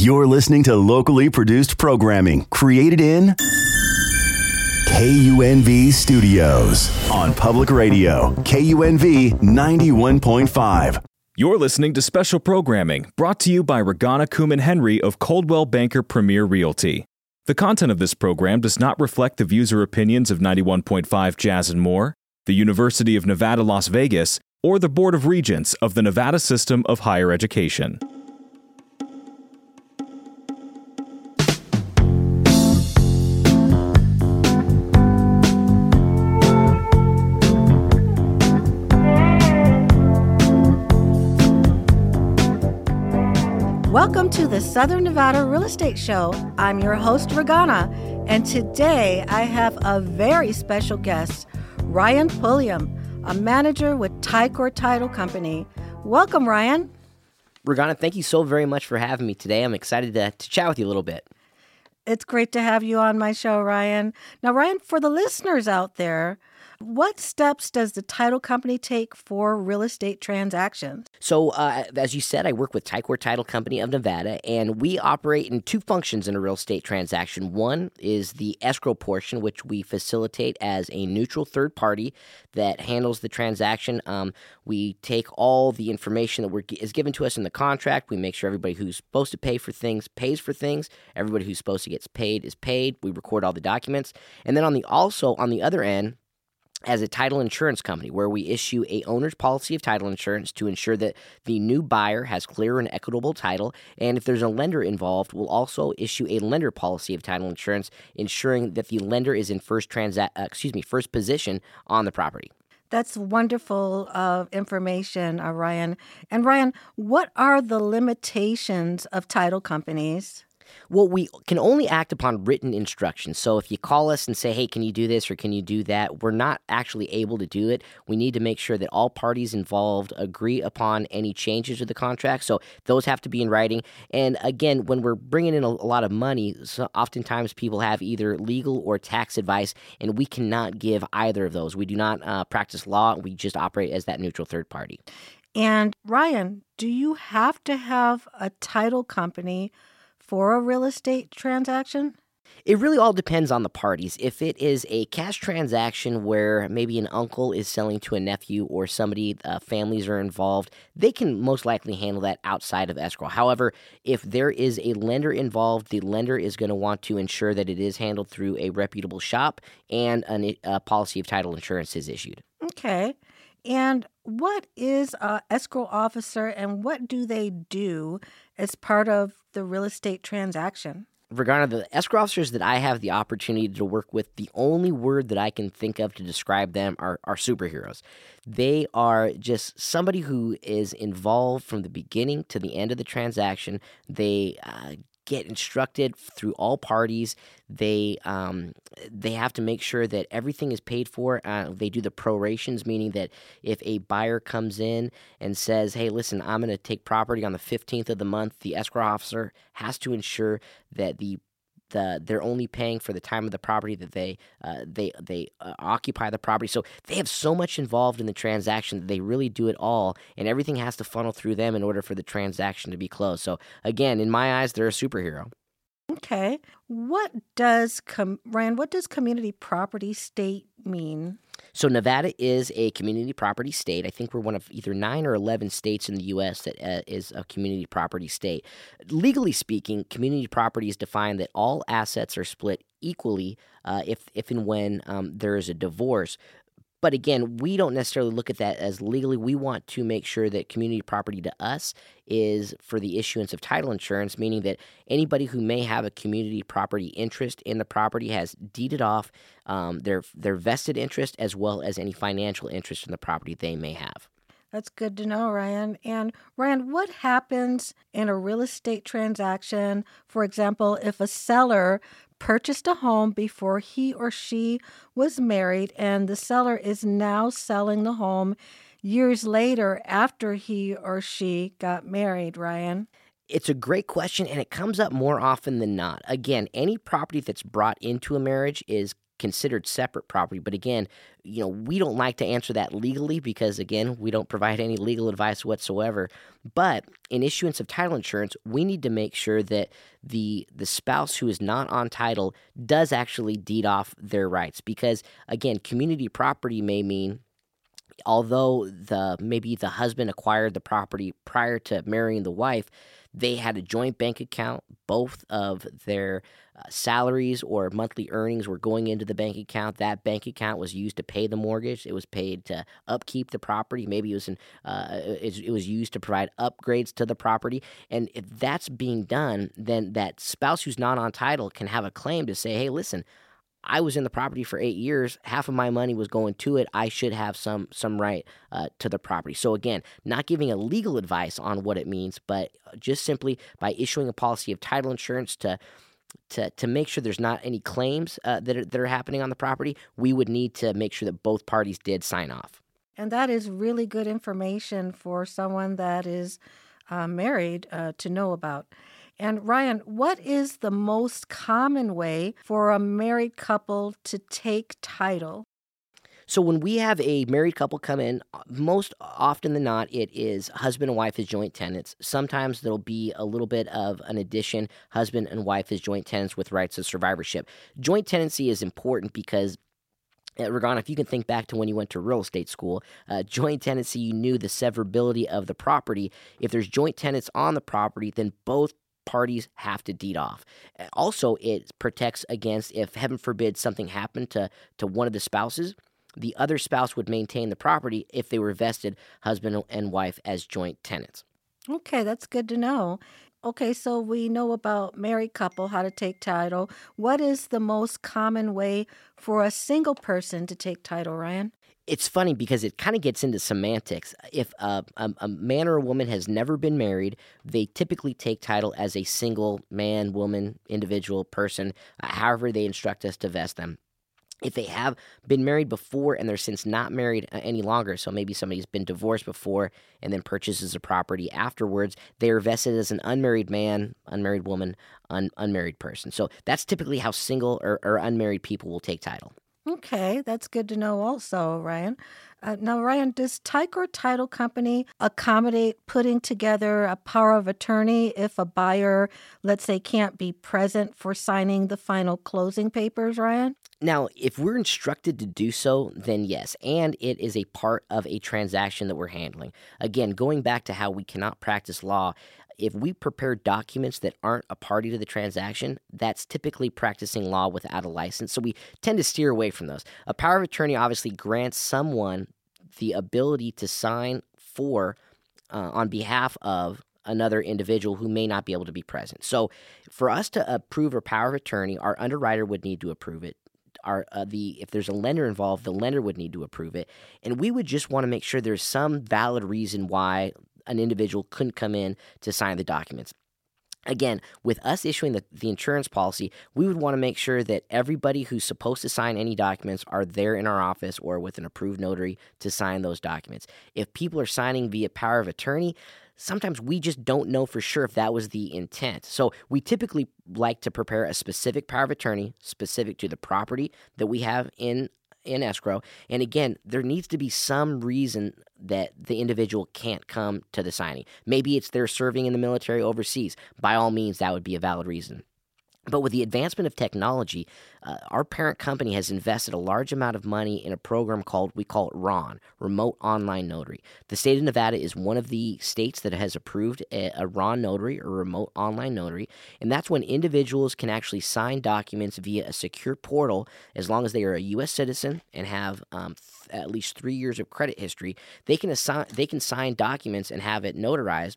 You're listening to locally produced programming created in KUNV Studios on Public Radio, KUNV 91.5. You're listening to special programming brought to you by Regana Kuman Henry of Coldwell Banker Premier Realty. The content of this program does not reflect the views or opinions of 91.5 Jazz and More, the University of Nevada, Las Vegas, or the Board of Regents of the Nevada System of Higher Education. Welcome to the Southern Nevada Real Estate Show. I'm your host, Regana, and today I have a very special guest, Ryan Pulliam, a manager with Ticor Title Company. Welcome, Ryan. Regana, thank you so very much for having me today. I'm excited to, to chat with you a little bit. It's great to have you on my show, Ryan. Now, Ryan, for the listeners out there, what steps does the title company take for real estate transactions? So, uh, as you said, I work with Ticor Title Company of Nevada, and we operate in two functions in a real estate transaction. One is the escrow portion, which we facilitate as a neutral third party that handles the transaction. Um, we take all the information that is given to us in the contract. We make sure everybody who's supposed to pay for things pays for things. Everybody who's supposed to get paid is paid. We record all the documents, and then on the also on the other end as a title insurance company where we issue a owner's policy of title insurance to ensure that the new buyer has clear and equitable title and if there's a lender involved we'll also issue a lender policy of title insurance ensuring that the lender is in first transa- uh, excuse me first position on the property that's wonderful uh, information, uh, Ryan. And Ryan, what are the limitations of title companies? Well, we can only act upon written instructions. So if you call us and say, hey, can you do this or can you do that, we're not actually able to do it. We need to make sure that all parties involved agree upon any changes to the contract. So those have to be in writing. And again, when we're bringing in a, a lot of money, so oftentimes people have either legal or tax advice, and we cannot give either of those. We do not uh, practice law, we just operate as that neutral third party. And Ryan, do you have to have a title company for a real estate transaction? It really all depends on the parties. If it is a cash transaction where maybe an uncle is selling to a nephew or somebody, uh, families are involved, they can most likely handle that outside of escrow. However, if there is a lender involved, the lender is going to want to ensure that it is handled through a reputable shop and a uh, policy of title insurance is issued. Okay. And what is a escrow officer and what do they do as part of the real estate transaction? Regarding the escrow officers that I have the opportunity to work with, the only word that I can think of to describe them are, are superheroes. They are just somebody who is involved from the beginning to the end of the transaction. They uh, get instructed through all parties. They um, they have to make sure that everything is paid for. Uh, they do the prorations, meaning that if a buyer comes in and says, "Hey, listen, I'm going to take property on the 15th of the month," the escrow officer has to ensure that the the they're only paying for the time of the property that they uh, they they uh, occupy the property. So they have so much involved in the transaction that they really do it all, and everything has to funnel through them in order for the transaction to be closed. So again, in my eyes, they're a superhero. Okay, what does com- Ryan? What does community property state mean? So Nevada is a community property state. I think we're one of either nine or eleven states in the U.S. that uh, is a community property state. Legally speaking, community property is defined that all assets are split equally uh, if if and when um, there is a divorce. But again, we don't necessarily look at that as legally. We want to make sure that community property to us is for the issuance of title insurance, meaning that anybody who may have a community property interest in the property has deeded off um, their their vested interest as well as any financial interest in the property they may have. That's good to know, Ryan. And Ryan, what happens in a real estate transaction? For example, if a seller purchased a home before he or she was married, and the seller is now selling the home years later after he or she got married, Ryan? It's a great question, and it comes up more often than not. Again, any property that's brought into a marriage is considered separate property. But again, you know, we don't like to answer that legally because again, we don't provide any legal advice whatsoever. But in issuance of title insurance, we need to make sure that the the spouse who is not on title does actually deed off their rights because again, community property may mean although the maybe the husband acquired the property prior to marrying the wife, they had a joint bank account. Both of their uh, salaries or monthly earnings were going into the bank account. That bank account was used to pay the mortgage. It was paid to upkeep the property. Maybe it was in, uh, it, it was used to provide upgrades to the property. And if that's being done, then that spouse who's not on title can have a claim to say, "Hey, listen." I was in the property for eight years. Half of my money was going to it. I should have some some right uh, to the property. So again, not giving a legal advice on what it means, but just simply by issuing a policy of title insurance to to to make sure there's not any claims uh, that are, that are happening on the property, we would need to make sure that both parties did sign off. And that is really good information for someone that is uh, married uh, to know about. And Ryan, what is the most common way for a married couple to take title? So when we have a married couple come in, most often than not, it is husband and wife as joint tenants. Sometimes there'll be a little bit of an addition, husband and wife as joint tenants with rights of survivorship. Joint tenancy is important because uh, Regana, if you can think back to when you went to real estate school, uh, joint tenancy, you knew the severability of the property. If there's joint tenants on the property, then both parties have to deed off. Also, it protects against if heaven forbid something happened to to one of the spouses, the other spouse would maintain the property if they were vested husband and wife as joint tenants. Okay, that's good to know. Okay, so we know about married couple how to take title. What is the most common way for a single person to take title, Ryan? It's funny because it kind of gets into semantics. If a, a, man or a woman has never been married, they typically take title as a single man, woman, individual, person, uh, however they instruct us to vest them. If they have been married before and they're since not married uh, any longer, so maybe somebody's been divorced before and then purchases a property afterwards, they are vested as an unmarried man, unmarried woman, un, unmarried person. So that's typically how single or, or unmarried people will take title. Okay, that's good to know also, Ryan. Uh, now, Ryan, does Ticor Title Company accommodate putting together a power of attorney if a buyer, let's say, can't be present for signing the final closing papers, Ryan? Now, if we're instructed to do so, then yes, and it is a part of a transaction that we're handling. Again, going back to how we cannot practice law, if we prepare documents that aren't a party to the transaction, that's typically practicing law without a license. So we tend to steer away from those. A power of attorney obviously grants someone the ability to sign for, uh, on behalf of another individual who may not be able to be present. So, for us to approve a power of attorney, our underwriter would need to approve it. Our uh, the if there's a lender involved, the lender would need to approve it, and we would just want to make sure there's some valid reason why an individual couldn't come in to sign the documents. Again, with us issuing the, the insurance policy, we would want to make sure that everybody who's supposed to sign any documents are there in our office or with an approved notary to sign those documents. If people are signing via power of attorney, sometimes we just don't know for sure if that was the intent. So we typically like to prepare a specific power of attorney specific to the property that we have in in escrow. And again, there needs to be some reason that the individual can't come to the signing. Maybe it's they're serving in the military overseas. By all means, that would be a valid reason. But with the advancement of technology, uh, our parent company has invested a large amount of money in a program called, we call it RON, Remote Online Notary. The state of Nevada is one of the states that has approved a, a RON notary or remote online notary. And that's when individuals can actually sign documents via a secure portal as long as they are a U.S. citizen and have um, at least three years of credit history. They can, assign, they can sign documents and have it notarized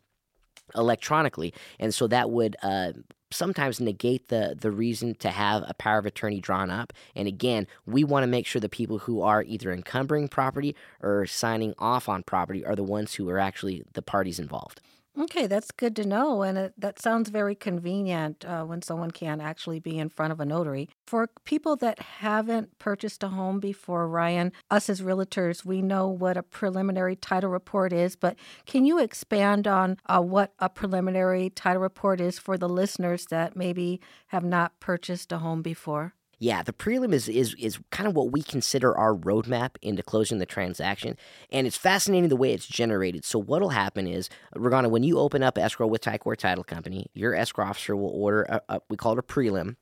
electronically and so that would uh, sometimes negate the the reason to have a power of attorney drawn up. And again, we want to make sure the people who are either encumbering property or signing off on property are the ones who are actually the parties involved. Okay, that's good to know. And it, that sounds very convenient uh, when someone can actually be in front of a notary. For people that haven't purchased a home before, Ryan, us as realtors, we know what a preliminary title report is, but can you expand on uh, what a preliminary title report is for the listeners that maybe have not purchased a home before? Yeah, the prelim is, is is kind of what we consider our roadmap into closing the transaction, and it's fascinating the way it's generated. So what'll happen is, Regana, when you open up escrow with Ticor Title Company, your escrow officer will order a, a, we call it a prelim,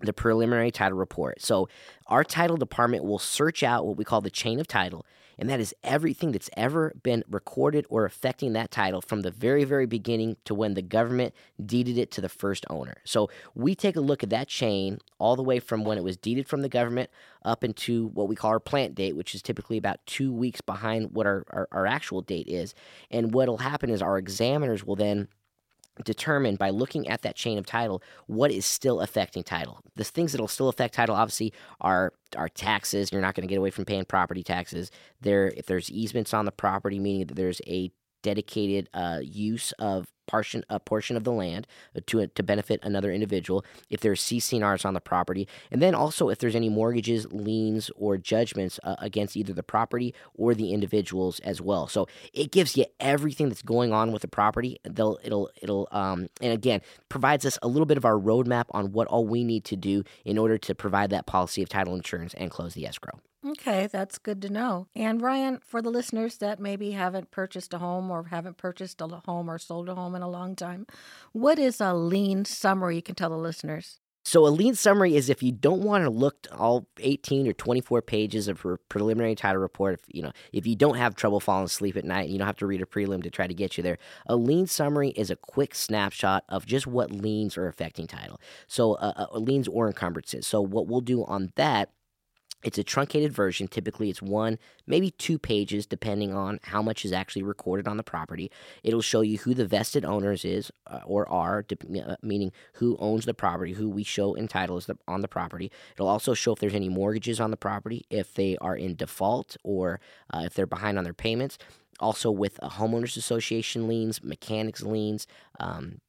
the preliminary title report. So our title department will search out what we call the chain of title and that is everything that's ever been recorded or affecting that title from the very, very beginning to when the government deeded it to the first owner. So we take a look at that chain all the way from when it was deeded from the government up into what we call our plant date, which is typically about two weeks behind what our, our, our actual date is. And what'll happen is our examiners will then determine by looking at that chain of title what is still affecting title. The things that'll still affect title obviously are are taxes. You're not going to get away from paying property taxes. There if there's easements on the property meaning that there's a dedicated uh, use of portion a portion of the land uh, to to benefit another individual. If there's CC&Rs on the property, and then also if there's any mortgages, liens, or judgments uh, against either the property or the individuals as well. So it gives you everything that's going on with the property. They'll it'll it'll um and again provides us a little bit of our roadmap on what all we need to do in order to provide that policy of title insurance and close the escrow. Okay, that's good to know. And Ryan, for the listeners that maybe haven't purchased a home or haven't purchased a home or sold a home in a long time, what is a lien summary you can tell the listeners? So a lien summary is if you don't want to look all 18 or 24 pages of a preliminary title report, if, you know, if you don't have trouble falling asleep at night you don't have to read a prelim to try to get you there, a lien summary is a quick snapshot of just what liens are affecting title. So uh, uh, liens or encumbrances. So what we'll do on that it's a truncated version. Typically, it's one, maybe two pages, depending on how much is actually recorded on the property. It'll show you who the vested owners is uh, or are, uh, meaning who owns the property, who we show in title is the, on the property. It'll also show if there's any mortgages on the property, if they are in default, or uh, if they're behind on their payments. Also, with homeowners association liens, mechanics liens. Um,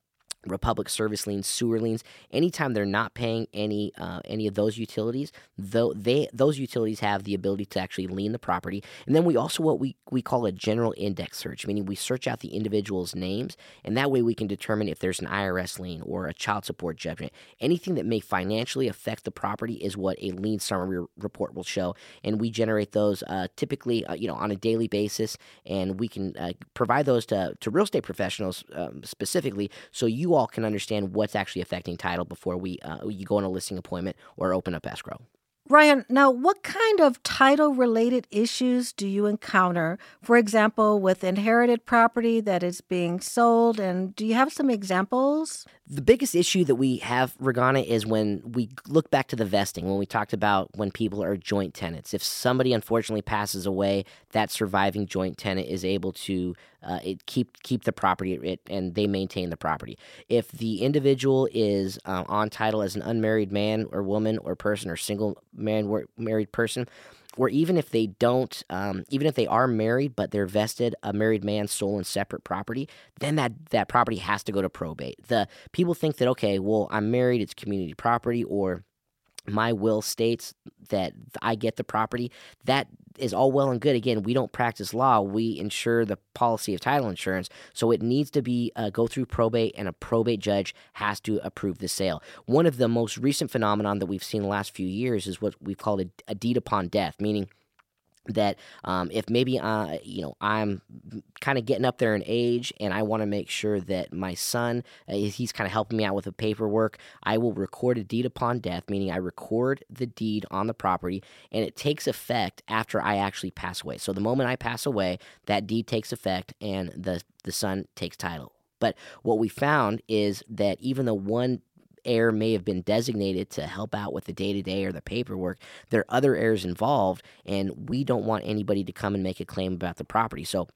Republic Service liens, sewer liens. Anytime they're not paying any uh, any of those utilities, though they those utilities have the ability to actually lien the property. And then we also what we we call a general index search, meaning we search out the individual's names, and that way we can determine if there's an IRS lien or a child support judgment. Anything that may financially affect the property is what a lien summary report will show, and we generate those uh, typically uh, you know on a daily basis, and we can uh, provide those to to real estate professionals um, specifically, so you all can understand what's actually affecting title before we uh, you go on a listing appointment or open up escrow. Ryan, now what kind of title related issues do you encounter? For example, with inherited property that is being sold, and do you have some examples? The biggest issue that we have, Regana, is when we look back to the vesting, when we talked about when people are joint tenants. If somebody unfortunately passes away, that surviving joint tenant is able to uh, it keep keep the property it, and they maintain the property. If the individual is uh, on title as an unmarried man or woman or person or single man or married person, or even if they don't, um, even if they are married but they're vested a married man sole and separate property, then that that property has to go to probate. The people think that okay, well I'm married, it's community property, or my will states that I get the property. That is all well and good. Again, we don't practice law; we insure the policy of title insurance. So it needs to be uh, go through probate, and a probate judge has to approve the sale. One of the most recent phenomenon that we've seen in the last few years is what we've called a, a deed upon death, meaning that um, if maybe uh, you know I'm kind of getting up there in age and I want to make sure that my son uh, he's kind of helping me out with the paperwork, I will record a deed upon death, meaning I record the deed on the property and it takes effect after I actually pass away. So the moment I pass away, that deed takes effect and the the son takes title. But what we found is that even though one heir may have been designated to help out with the day to day or the paperwork. There are other heirs involved, and we don't want anybody to come and make a claim about the property. So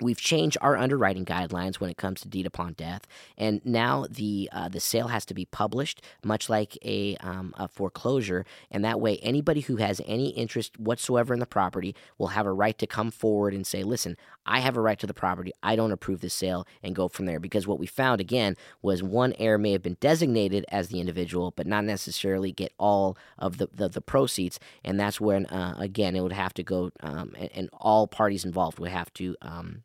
We've changed our underwriting guidelines when it comes to deed upon death, and now the uh, the sale has to be published, much like a, um, a, foreclosure, and that way anybody who has any interest whatsoever in the property will have a right to come forward and say, "Listen, I have a right to the property. I don't approve the sale," and go from there. Because what we found again was one heir may have been designated as the individual, but not necessarily get all of the the, the proceeds, and that's when uh, again it would have to go, um, and, and, all parties involved would have to. Um,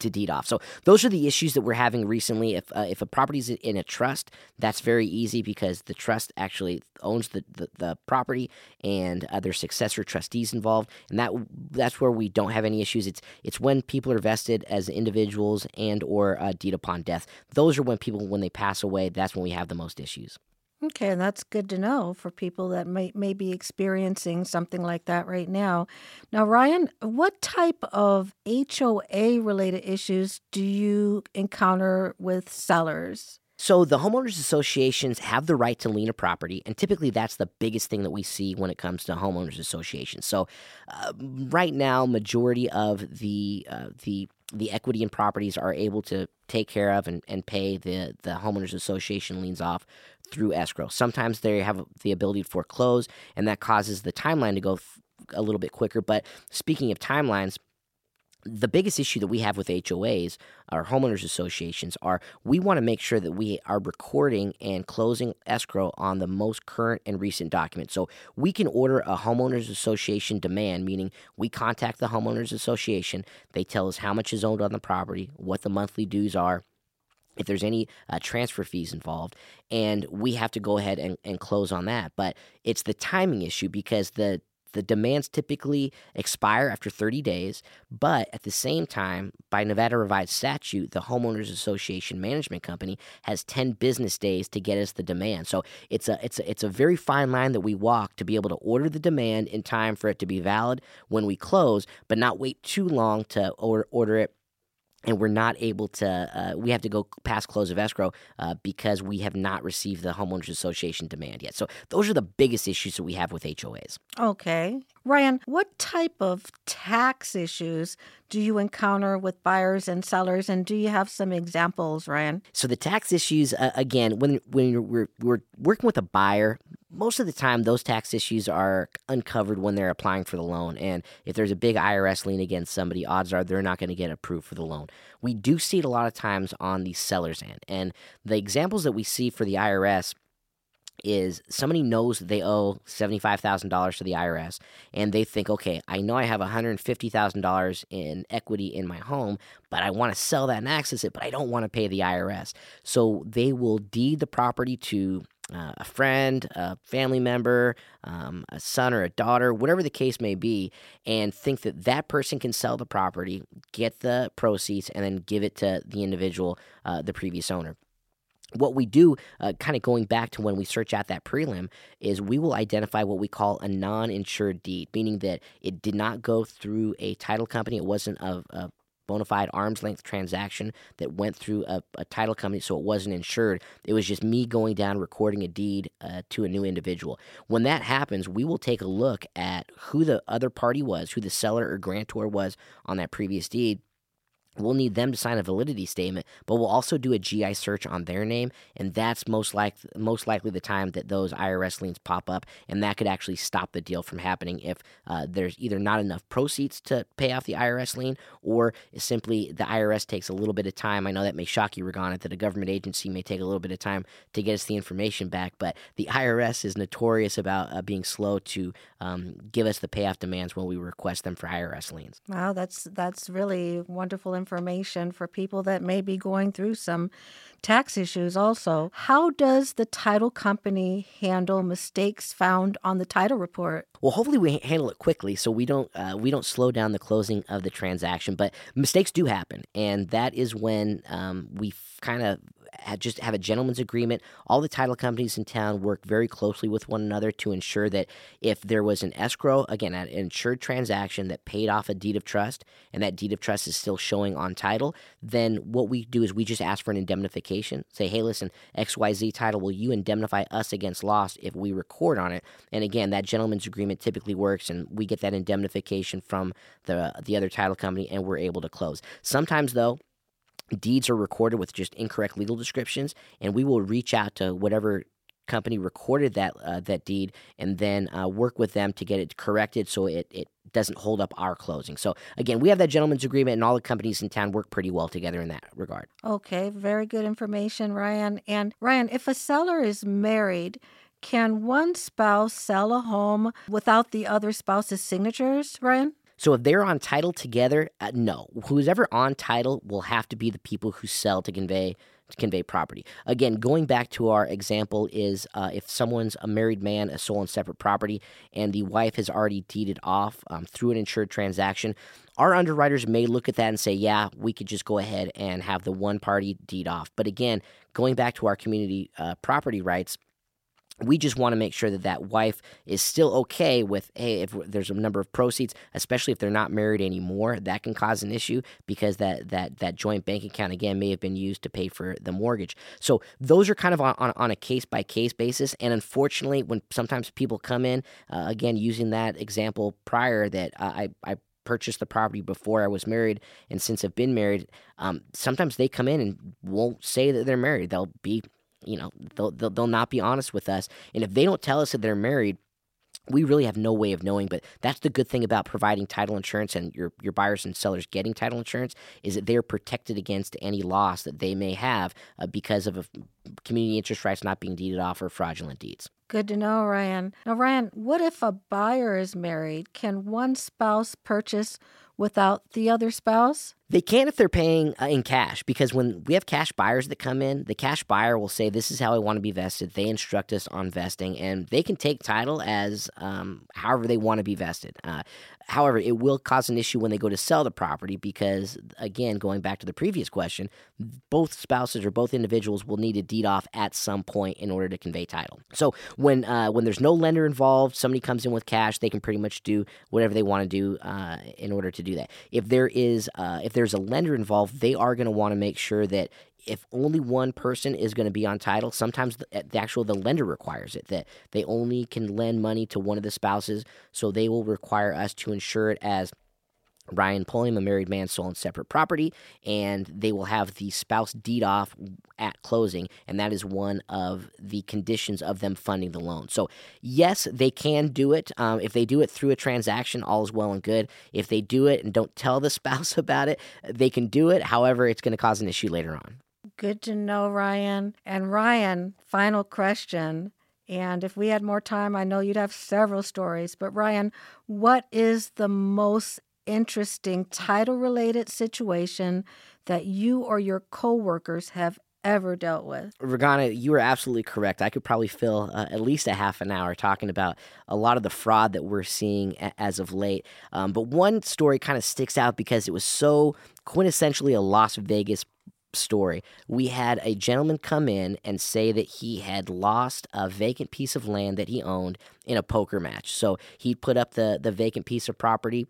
to deed off. So those are the issues that we're having recently. If uh, if a property is in a trust, that's very easy because the trust actually owns the, the, the property and there's successor trustees involved, and that that's where we don't have any issues. It's it's when people are vested as individuals and or uh, deed upon death. Those are when people when they pass away. That's when we have the most issues. Okay, and that's good to know for people that may, may be experiencing something like that right now. Now, Ryan, what type of HOA related issues do you encounter with sellers? So the homeowners associations have the right to lien a property, and typically that's the biggest thing that we see when it comes to homeowners associations. So uh, right now, majority of the uh, the the equity in properties are able to take care of and, and pay the, the homeowners association liens off through escrow. Sometimes they have the ability to foreclose, and that causes the timeline to go a little bit quicker. But speaking of timelines, the biggest issue that we have with HOAs, our homeowners associations, are we want to make sure that we are recording and closing escrow on the most current and recent document. So we can order a homeowners association demand, meaning we contact the homeowners association, they tell us how much is owned on the property, what the monthly dues are, if there's any uh, transfer fees involved, and we have to go ahead and, and close on that. But it's the timing issue because the the demands typically expire after 30 days, but at the same time, by Nevada revised statute, the Homeowners Association Management Company has 10 business days to get us the demand. So it's a it's a, it's a very fine line that we walk to be able to order the demand in time for it to be valid when we close, but not wait too long to order, order it and we're not able to uh, we have to go past close of escrow uh, because we have not received the homeowners association demand yet. So those are the biggest issues that we have with hoas okay. Ryan what type of tax issues do you encounter with buyers and sellers and do you have some examples ryan? So the tax issues uh, again when when we're, we're working with a buyer most of the time those tax issues are uncovered when they're applying for the loan and if there's a big irs lien against somebody odds are they're not going to get approved for the loan we do see it a lot of times on the seller's end and the examples that we see for the irs is somebody knows they owe $75,000 to the IRS and they think, okay, I know I have $150,000 in equity in my home, but I want to sell that and access it, but I don't want to pay the IRS. So they will deed the property to uh, a friend, a family member, um, a son or a daughter, whatever the case may be, and think that that person can sell the property, get the proceeds, and then give it to the individual, uh, the previous owner what we do, uh, kind of going back to when we search out that prelim, is we will identify what we call a non insured deed, meaning that it did not go through a title company. It wasn't a, a bona fide arm's length transaction that went through a, a, title company, so it wasn't insured. It was just me going down, recording a deed uh, to a new individual. When that happens, we will take a look at who the other party was, who the seller or grantor was on that previous deed We'll need them to sign a validity statement, but we'll also do a GI search on their name, and that's most like most likely the time that those IRS liens pop up, and that could actually stop the deal from happening if uh, there's either not enough proceeds to pay off the IRS lien, or simply the IRS takes a little bit of time. I know that may shock you, Regana, that a government agency may take a little bit of time to get us the information back, but the IRS is notorious about uh, being slow to um, give us the payoff demands when we request them for IRS liens. Wow, that's that's really wonderful for people that may be going through some tax issues also. How does the title company handle mistakes found on the title report? Well, hopefully we handle it quickly so we don't uh, we don't slow down the closing of the transaction. But mistakes do happen, and that is when um, we kind of just have a gentleman's agreement. All the title companies in town work very closely with one another to ensure that if there was an escrow, again, an insured transaction that paid off a deed of trust, and that deed of trust is still showing on title, then what we do is we just ask for an indemnification. Say, hey, listen, XYZ title, will you indemnify us against loss if we record on it? And again, that gentleman's agreement typically works, and we get that indemnification from the the other title company, and we're able to close. Sometimes, though, deeds are recorded with just incorrect legal descriptions, and we will reach out to whatever company recorded that uh, that deed and then uh, work with them to get it corrected so it, it doesn't hold up our closing. So again, we have that gentleman's agreement, and all the companies in town work pretty well together in that regard. Okay, very good information, Ryan. And Ryan, if a seller is married, can one spouse sell a home without the other spouse's signatures, Ryan? So if they're on title together, uh, no. Who's ever on title will have to be the people who sell to convey to convey property. Again, going back to our example is uh, if someone's a married man, a sole and separate property, and the wife has already deeded off um, through an insured transaction, our underwriters may look at that and say, yeah, we could just go ahead and have the one party deed off. But again, going back to our community uh, property rights, we just want to make sure that that wife is still okay with hey if there's a number of proceeds especially if they're not married anymore that can cause an issue because that that that joint bank account again may have been used to pay for the mortgage so those are kind of on, on, on a case by case basis and unfortunately when sometimes people come in uh, again using that example prior that uh, I, I purchased the property before I was married, and since I've been married, um, sometimes they come in and won't say that they're married. They'll be you know they'll, they'll, they'll not be honest with us and if they don't tell us that they're married we really have no way of knowing but that's the good thing about providing title insurance and your, your buyers and sellers getting title insurance is that they're protected against any loss that they may have uh, because of community interest rights not being deeded off or fraudulent deeds Good to know, Ryan. Now, Ryan, what if a buyer is married? Can one spouse purchase without the other spouse? They can if they're paying uh, in cash because when we have cash buyers that come in, the cash buyer will say, This is how I want to be vested. They instruct us on vesting and they can take title as um, however they want to be vested. Uh, however, it will cause an issue when they go to sell the property because, again, going back to the previous question, both spouses or both individuals will need to deed off at some point in order to convey title. So when, uh, when there's no lender involved, somebody comes in with cash, they can pretty much do whatever they want to do uh, in order to do that. If there is, uh, if there's a lender involved, they are going to want to make sure that if only one person is going to be on title, sometimes the, the, actual the lender requires it that they only can lend money to one of the spouses, so they will require us to insure it as Ryan Pulliam, a married man, sole and separate property, and they will have the spouse deed off at closing, and that is one of the conditions of them funding the loan. So, yes, they can do it. Um, if they do it through a transaction, all is well and good. If they do it and don't tell the spouse about it, they can do it. However, it's going to cause an issue later on. Good to know, Ryan. And Ryan, final question. And if we had more time, I know you'd have several stories. But Ryan, what is the most interesting title related situation that you or your coworkers have ever dealt with. Regana, you are absolutely correct. I could probably fill uh, at least a half an hour talking about a lot of the fraud that we're seeing a- as of late. Um, but one story kind of sticks out because it was so quintessentially a Las Vegas story. We had a gentleman come in and say that he had lost a vacant piece of land that he owned in a poker match. So he put up the, the vacant piece of property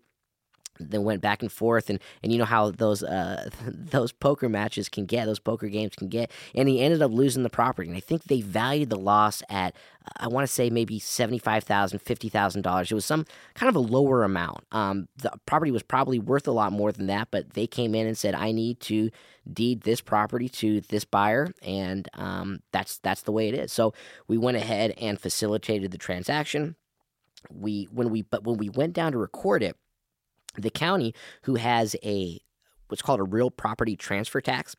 then went back and forth and and you know how those uh those poker matches can get those poker games can get and he ended up losing the property and i think they valued the loss at i want to say maybe $75000 $50000 it was some kind of a lower amount. Um the property was probably worth a lot more than that but they came in and said i need to deed this property to this buyer and um that's that's the way it is. So we went ahead and facilitated the transaction. We when we but when we went down to record it the county who has a what's called a real property transfer tax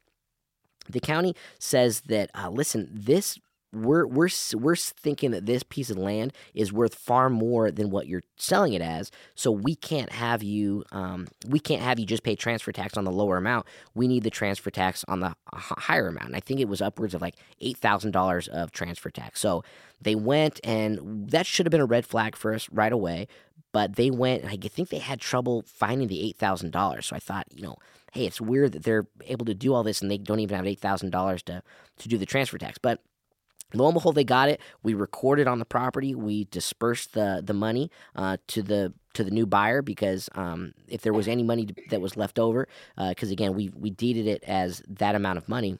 the county says that uh, listen this we're we're we're thinking that this piece of land is worth far more than what you're selling it as. So we can't have you um, we can't have you just pay transfer tax on the lower amount. We need the transfer tax on the higher amount. And I think it was upwards of like eight thousand dollars of transfer tax. So they went, and that should have been a red flag for us right away but they went I think they had trouble finding the $8,000. So I thought, you know, hey, it's weird that they're able to do all this and they don't even have $8,000 to to do the transfer tax. But lo and behold, they got it. We recorded on the property. We dispersed the the money uh, to the to the new buyer because um, if there was any money that was left over, because uh, again we we deeded it as that amount of money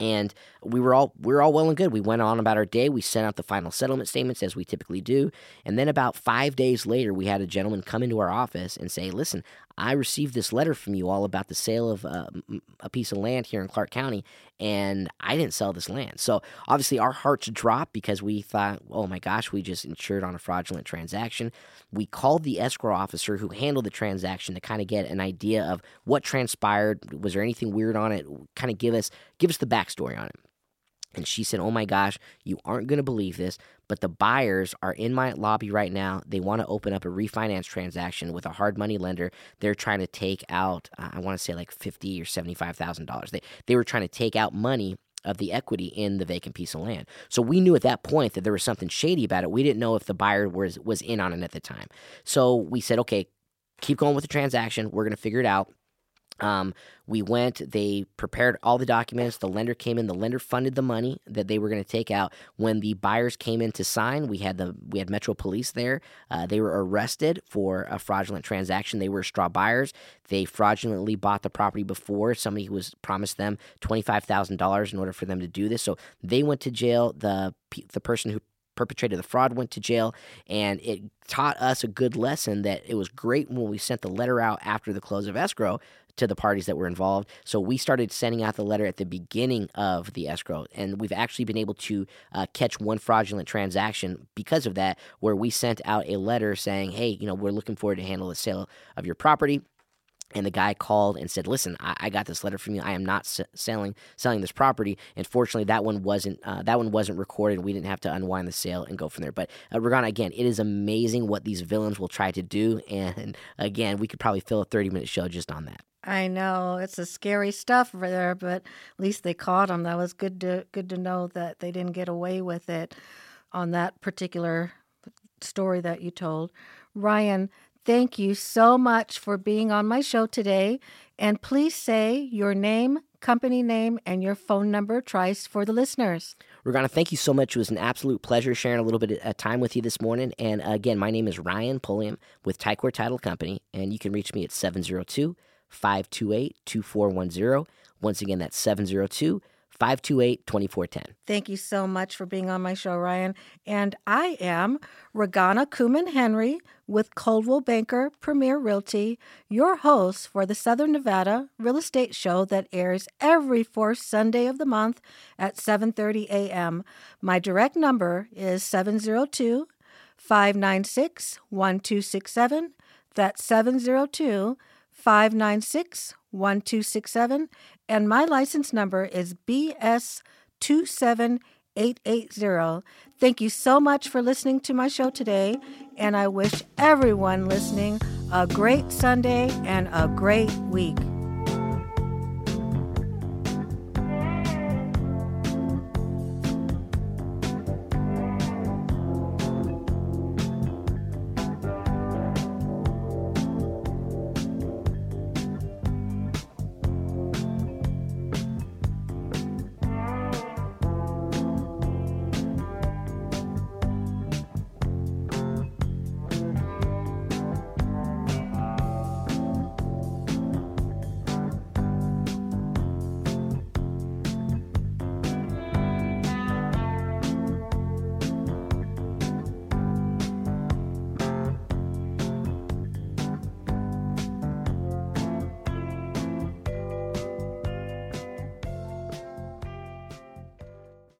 and we were all we were all well and good. We went on about our day. We sent out the final settlement statements as we typically do, and then about five days later, we had a gentleman come into our office and say, "Listen, I received this letter from you all about the sale of uh, a piece of land here in Clark County, and I didn't sell this land. So obviously, our hearts dropped because we thought, oh my gosh, we just insured on a fraudulent transaction. We called the escrow officer who handled the transaction to kind of get an idea of what transpired. Was there anything weird on it? Kind of give us give us the backstory on it. And she said, Oh my gosh, you aren't going to believe this, but the buyers are in my lobby right now. They want to open up a refinance transaction with a hard money lender. They're trying to take out, uh, I want to say like fifty or $75,000. They, they were trying to take out money of the equity in the vacant piece of land. So we knew at that point that there was something shady about it. We didn't know if the buyer was was in on it at the time. So we said, okay, keep going with the transaction. We're going to figure it out. Um, we went, they prepared all the documents. The lender came in, the lender funded the money that they were going to take out. When the buyers came in to sign, we had the we had Metro Police there. Uh, they were arrested for a fraudulent transaction. They were straw buyers. They fraudulently bought the property before somebody who was promised them twenty five thousand dollars in order for them to do this. So they went to jail. The the person who perpetrated the fraud went to jail and it taught us a good lesson that it was great when we sent the letter out after the close of escrow to the parties that were involved. So we started sending out the letter at the beginning of the escrow, and we've actually been able to uh, catch one fraudulent transaction because of that, where we sent out a letter saying, "Hey, you know, we're looking forward to handle the sale of your property." And the guy called and said, "Listen, I, I, got this letter from you. I am not s- selling selling this property." And fortunately, that one wasn't uh, that one wasn't recorded. We didn't have to unwind the sale and go from there. But uh, Regana, again, it is amazing what these villains will try to do. And again, we could probably fill a thirty minute show just on that. I know it's a scary stuff over there, but at least they caught him. That was good to good to know that they didn't get away with it on that particular story that you told. Ryan, thank you so much for being on my show today. And please say your name, company name, and your phone number twice for the listeners. Regana, thank you so much. It was an absolute pleasure sharing a little bit of uh, time with you this morning. And uh, again, my name is Ryan Pulliam with Ticor Title Company, and you can reach me at 702- 528 2410. Once again, that's 702 528 2410. Thank you so much for being on my show, Ryan. And I am Regana Kuman Henry with Coldwell Banker Premier Realty, your host for the Southern Nevada Real Estate Show that airs every fourth Sunday of the month at 7:30 a.m. My direct number is 702 596 1267. That's 702 596 1267, and my license number is BS 27880. Thank you so much for listening to my show today, and I wish everyone listening a great Sunday and a great week.